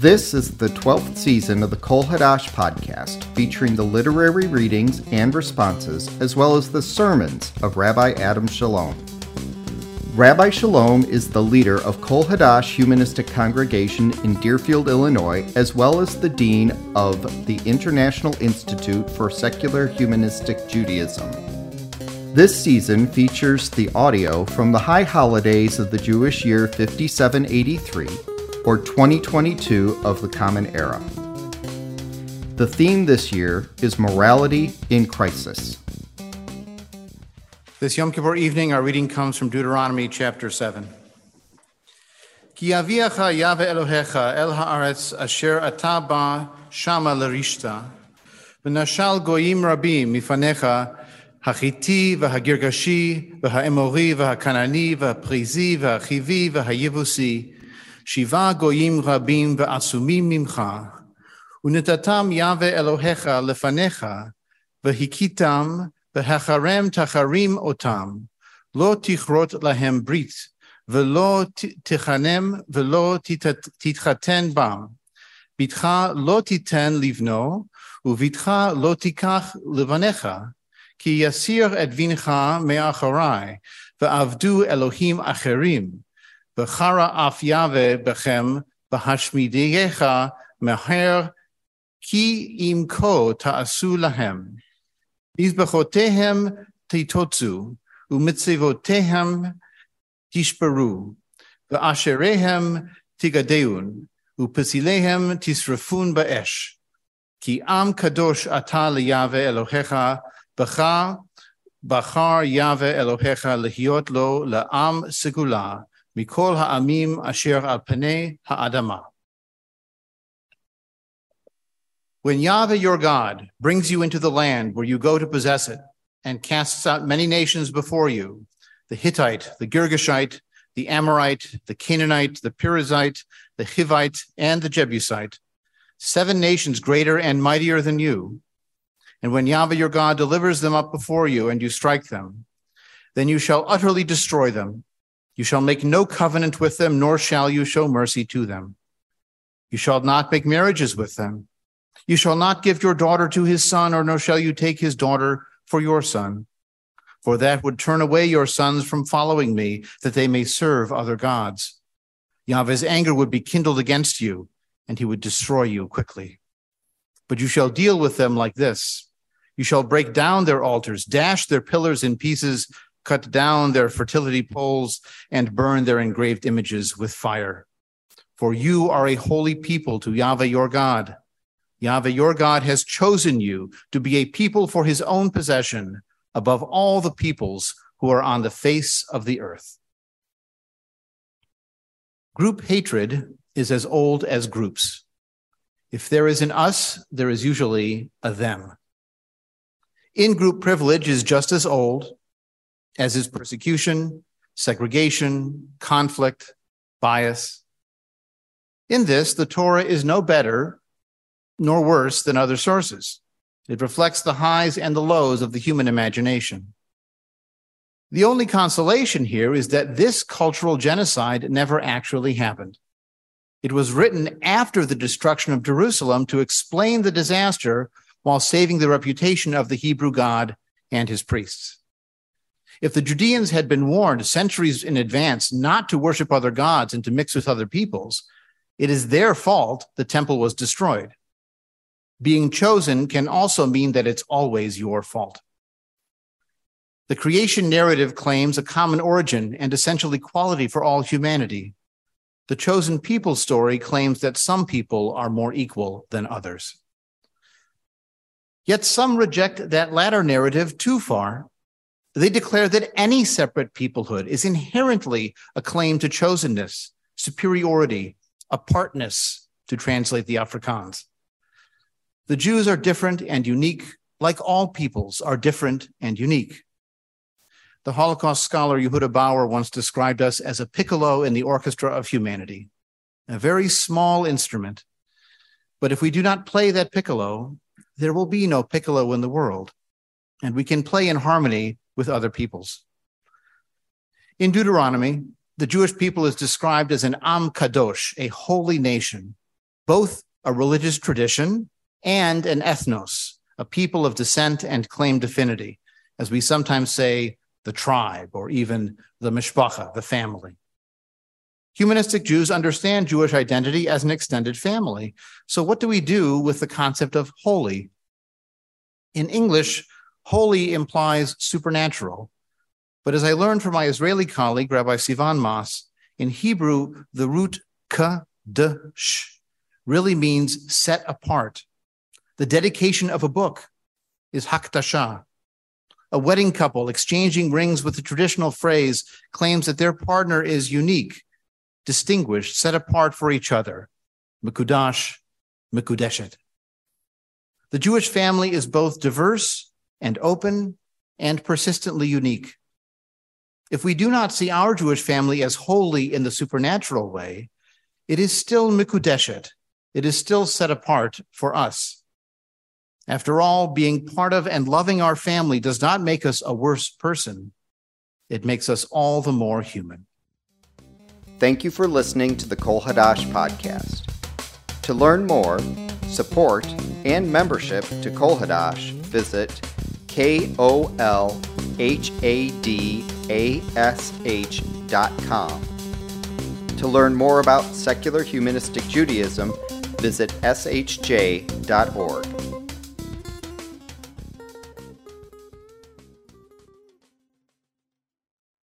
This is the 12th season of the Kol Hadash podcast, featuring the literary readings and responses, as well as the sermons of Rabbi Adam Chalom. Rabbi Chalom is the leader of Kol Hadash Humanistic Congregation in Deerfield, Illinois, as well as the dean of the International Institute for Secular Humanistic Judaism. This season features the audio from the high holidays of the Jewish year 5783 or 2022 of the Common Era. The theme this year is Morality in Crisis. This Yom Kippur evening, our reading comes from Deuteronomy chapter 7. Ki yaviacha Yahweh Elohecha el haaretz asher ata ba shama l'rishta, v'nashal goyim rabim mifanecha החיתי והגרגשי והאמורי והכנעני והפריזי והחיבי והיבוסי שבעה גויים רבים ועצומים ממך, ונתתם יהווה אלוהיך לפניך, והכיתם, והחרם תחרים אותם, לא תכרות להם ברית, ולא תכנם ולא תתחתן בם. בתך לא תיתן לבנו, ובתך לא תיקח לבניך, כי יסיר את בנך מאחרי, ועבדו אלוהים אחרים. וחרא אף יהווה בכם, והשמידייך מהר, כי אם כה תעשו להם. מזבחותיהם תתוצו, ומצבותיהם תשברו, ואשריהם תגדעון, ופסיליהם תשרפון באש. כי עם קדוש אתה ליהווה אלוהיך, בך בחר יהווה אלוהיך להיות לו לעם סגולה, mikol ha'amim asher al pnei ha'adama. When Yahweh your God brings you into the land where you go to possess it and casts out many nations before you, the Hittite, the Girgashite, the Amorite, the Canaanite, the Perizzite, the Hivite, and the Jebusite, seven nations greater and mightier than you. And when Yahweh your God delivers them up before you and you strike them, then you shall utterly destroy them you shall make no covenant with them, nor shall you show mercy to them. You shall not make marriages with them. You shall not give your daughter to his son, or nor shall you take his daughter for your son. For that would turn away your sons from following me, that they may serve other gods. Yahweh's anger would be kindled against you, and he would destroy you quickly. But you shall deal with them like this. You shall break down their altars, dash their pillars in pieces, cut down their fertility poles, and burn their engraved images with fire. For you are a holy people to Yahweh your God. Yahweh your God has chosen you to be a people for his own possession above all the peoples who are on the face of the earth. Group hatred is as old as groups. If there is an us, there is usually a them. In group privilege is just as old, as is persecution, segregation, conflict, bias. In this, the Torah is no better nor worse than other sources. It reflects the highs and the lows of the human imagination. The only consolation here is that this cultural genocide never actually happened. It was written after the destruction of Jerusalem to explain the disaster while saving the reputation of the Hebrew God and his priests. If the Judeans had been warned centuries in advance not to worship other gods and to mix with other peoples, it is their fault the temple was destroyed. Being chosen can also mean that it's always your fault. The creation narrative claims a common origin and essential equality for all humanity. The chosen people story claims that some people are more equal than others. Yet some reject that latter narrative too far they declare that any separate peoplehood is inherently a claim to chosenness, superiority, apartness, to translate the Afrikaans. The Jews are different and unique, like all peoples are different and unique. The Holocaust scholar Yehuda Bauer once described us as a piccolo in the orchestra of humanity, a very small instrument. But if we do not play that piccolo, there will be no piccolo in the world, and we can play in harmony with other peoples. In Deuteronomy, the Jewish people is described as an Am Kadosh, a holy nation. both a religious tradition and an ethnos, a people of descent and claimed affinity, as we sometimes say, the tribe or even the mishpacha, the family. Humanistic Jews understand Jewish identity as an extended family. So, what do we do with the concept of holy? In English, holy implies supernatural. But as I learned from my Israeli colleague, Rabbi Sivan Maas, in Hebrew, the root kadosh really means set apart. The dedication of a book is hakdasha. A wedding couple exchanging rings with the traditional phrase claims that their partner is unique, distinguished, set apart for each other. Mekudash, Mekudeshet. The Jewish family is both diverse and open and persistently unique. If we do not see our Jewish family as holy in the supernatural way, it is still Mikudeshet. It is still set apart for us. After all, being part of and loving our family does not make us a worse person. It makes us all the more human. Thank you for listening to the Kol Hadash podcast. To learn more, support, and membership to Kol Hadash, visit K O L H A D A S H dot com. To learn more about secular humanistic Judaism, visit shj.org.